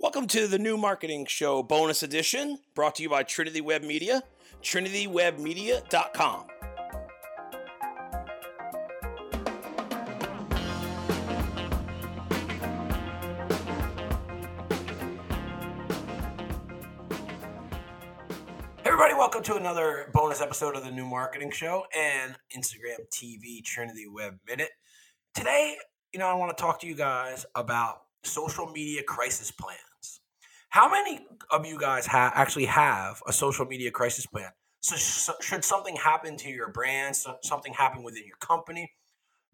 Welcome to the new marketing show bonus edition brought to you by Trinity Web Media, trinitywebmedia.com. Everybody, welcome to another bonus episode of the new marketing show and Instagram TV Trinity Web Minute. Today, you know, I want to talk to you guys about social media crisis plans. How many of you guys ha- actually have a social media crisis plan? So, so, should something happen to your brand, so, something happen within your company,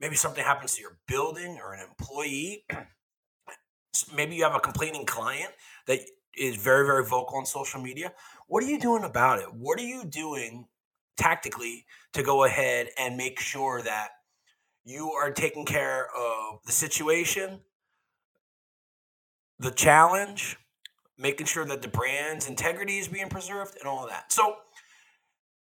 maybe something happens to your building or an employee, maybe you have a complaining client that is very, very vocal on social media. What are you doing about it? What are you doing tactically to go ahead and make sure that you are taking care of the situation, the challenge, making sure that the brand's integrity is being preserved, and all of that. So,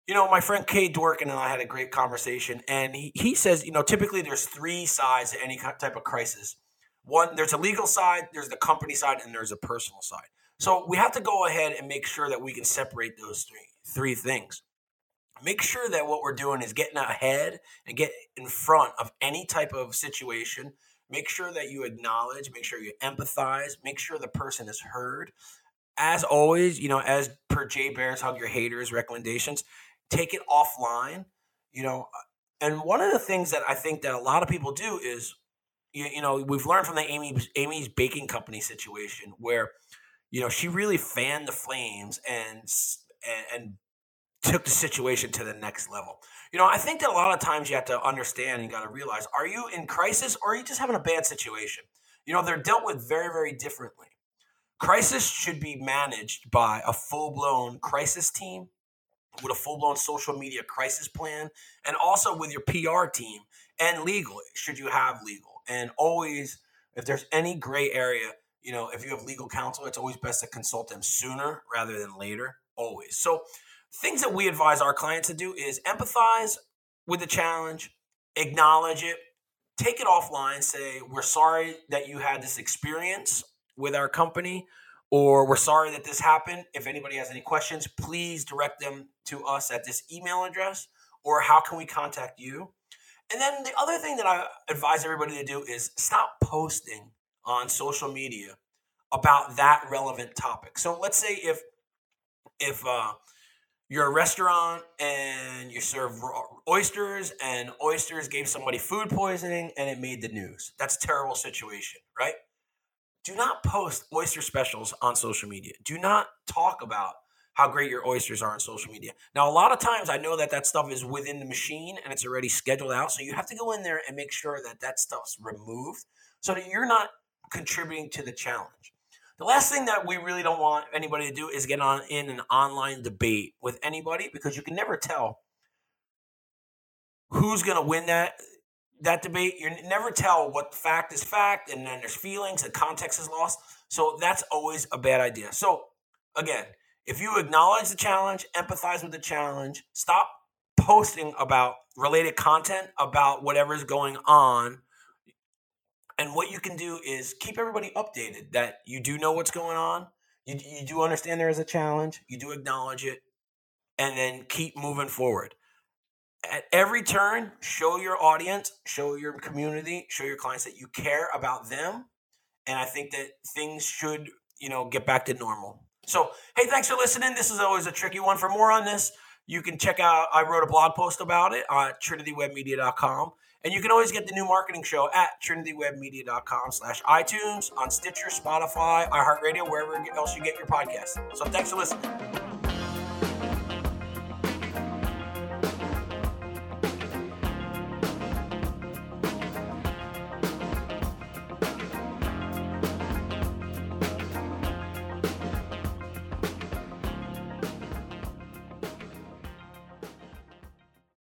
you know, my friend Kay Dworkin and I had a great conversation, and he, he says, you know, typically there's three sides to any type of crisis. One, there's a legal side, there's the company side, and there's a personal side. So we have to go ahead and make sure that we can separate those three three things. Make sure that what we're doing is getting ahead and get in front of any type of situation. Make sure that you acknowledge, make sure you empathize, make sure the person is heard. As always, you know, as per Jay Baer's Hug Your Haters recommendations, take it offline. You know, uh, and one of the things that I think that a lot of people do is, you, you know, we've learned from the Amy Amy's Baking Company situation where you know, she really fanned the flames and and, and took the situation to the next level. You know, I think that a lot of times you have to understand and you got to realize are you in crisis or are you just having a bad situation? You know, they're dealt with very, very differently. Crisis should be managed by a full blown crisis team with a full blown social media crisis plan and also with your PR team and legal, should you have legal. And always, if there's any gray area, you know, if you have legal counsel, it's always best to consult them sooner rather than later, always. So, things that we advise our clients to do is empathize with the challenge, acknowledge it, take it offline, say, We're sorry that you had this experience with our company, or we're sorry that this happened. If anybody has any questions, please direct them to us at this email address, or how can we contact you? And then the other thing that I advise everybody to do is stop posting on social media about that relevant topic. So let's say if if uh, you're a restaurant and you serve oysters and oysters gave somebody food poisoning and it made the news. That's a terrible situation, right? Do not post oyster specials on social media. Do not talk about how great your oysters are on social media. Now, a lot of times I know that that stuff is within the machine and it's already scheduled out. So you have to go in there and make sure that that stuff's removed so that you're not contributing to the challenge. The last thing that we really don't want anybody to do is get on in an online debate with anybody because you can never tell who's going to win that that debate. You never tell what fact is fact, and then there's feelings and context is lost. So that's always a bad idea. So again, if you acknowledge the challenge, empathize with the challenge, stop posting about related content about whatever's going on and what you can do is keep everybody updated that you do know what's going on. You, you do understand there is a challenge. You do acknowledge it. And then keep moving forward. At every turn, show your audience, show your community, show your clients that you care about them. And I think that things should, you know, get back to normal. So, hey, thanks for listening. This is always a tricky one. For more on this, you can check out, I wrote a blog post about it uh, on trinitywebmedia.com. And you can always get the new marketing show at trinitywebmedia.com slash iTunes, on Stitcher, Spotify, iHeartRadio, wherever else you get your podcasts. So thanks for listening.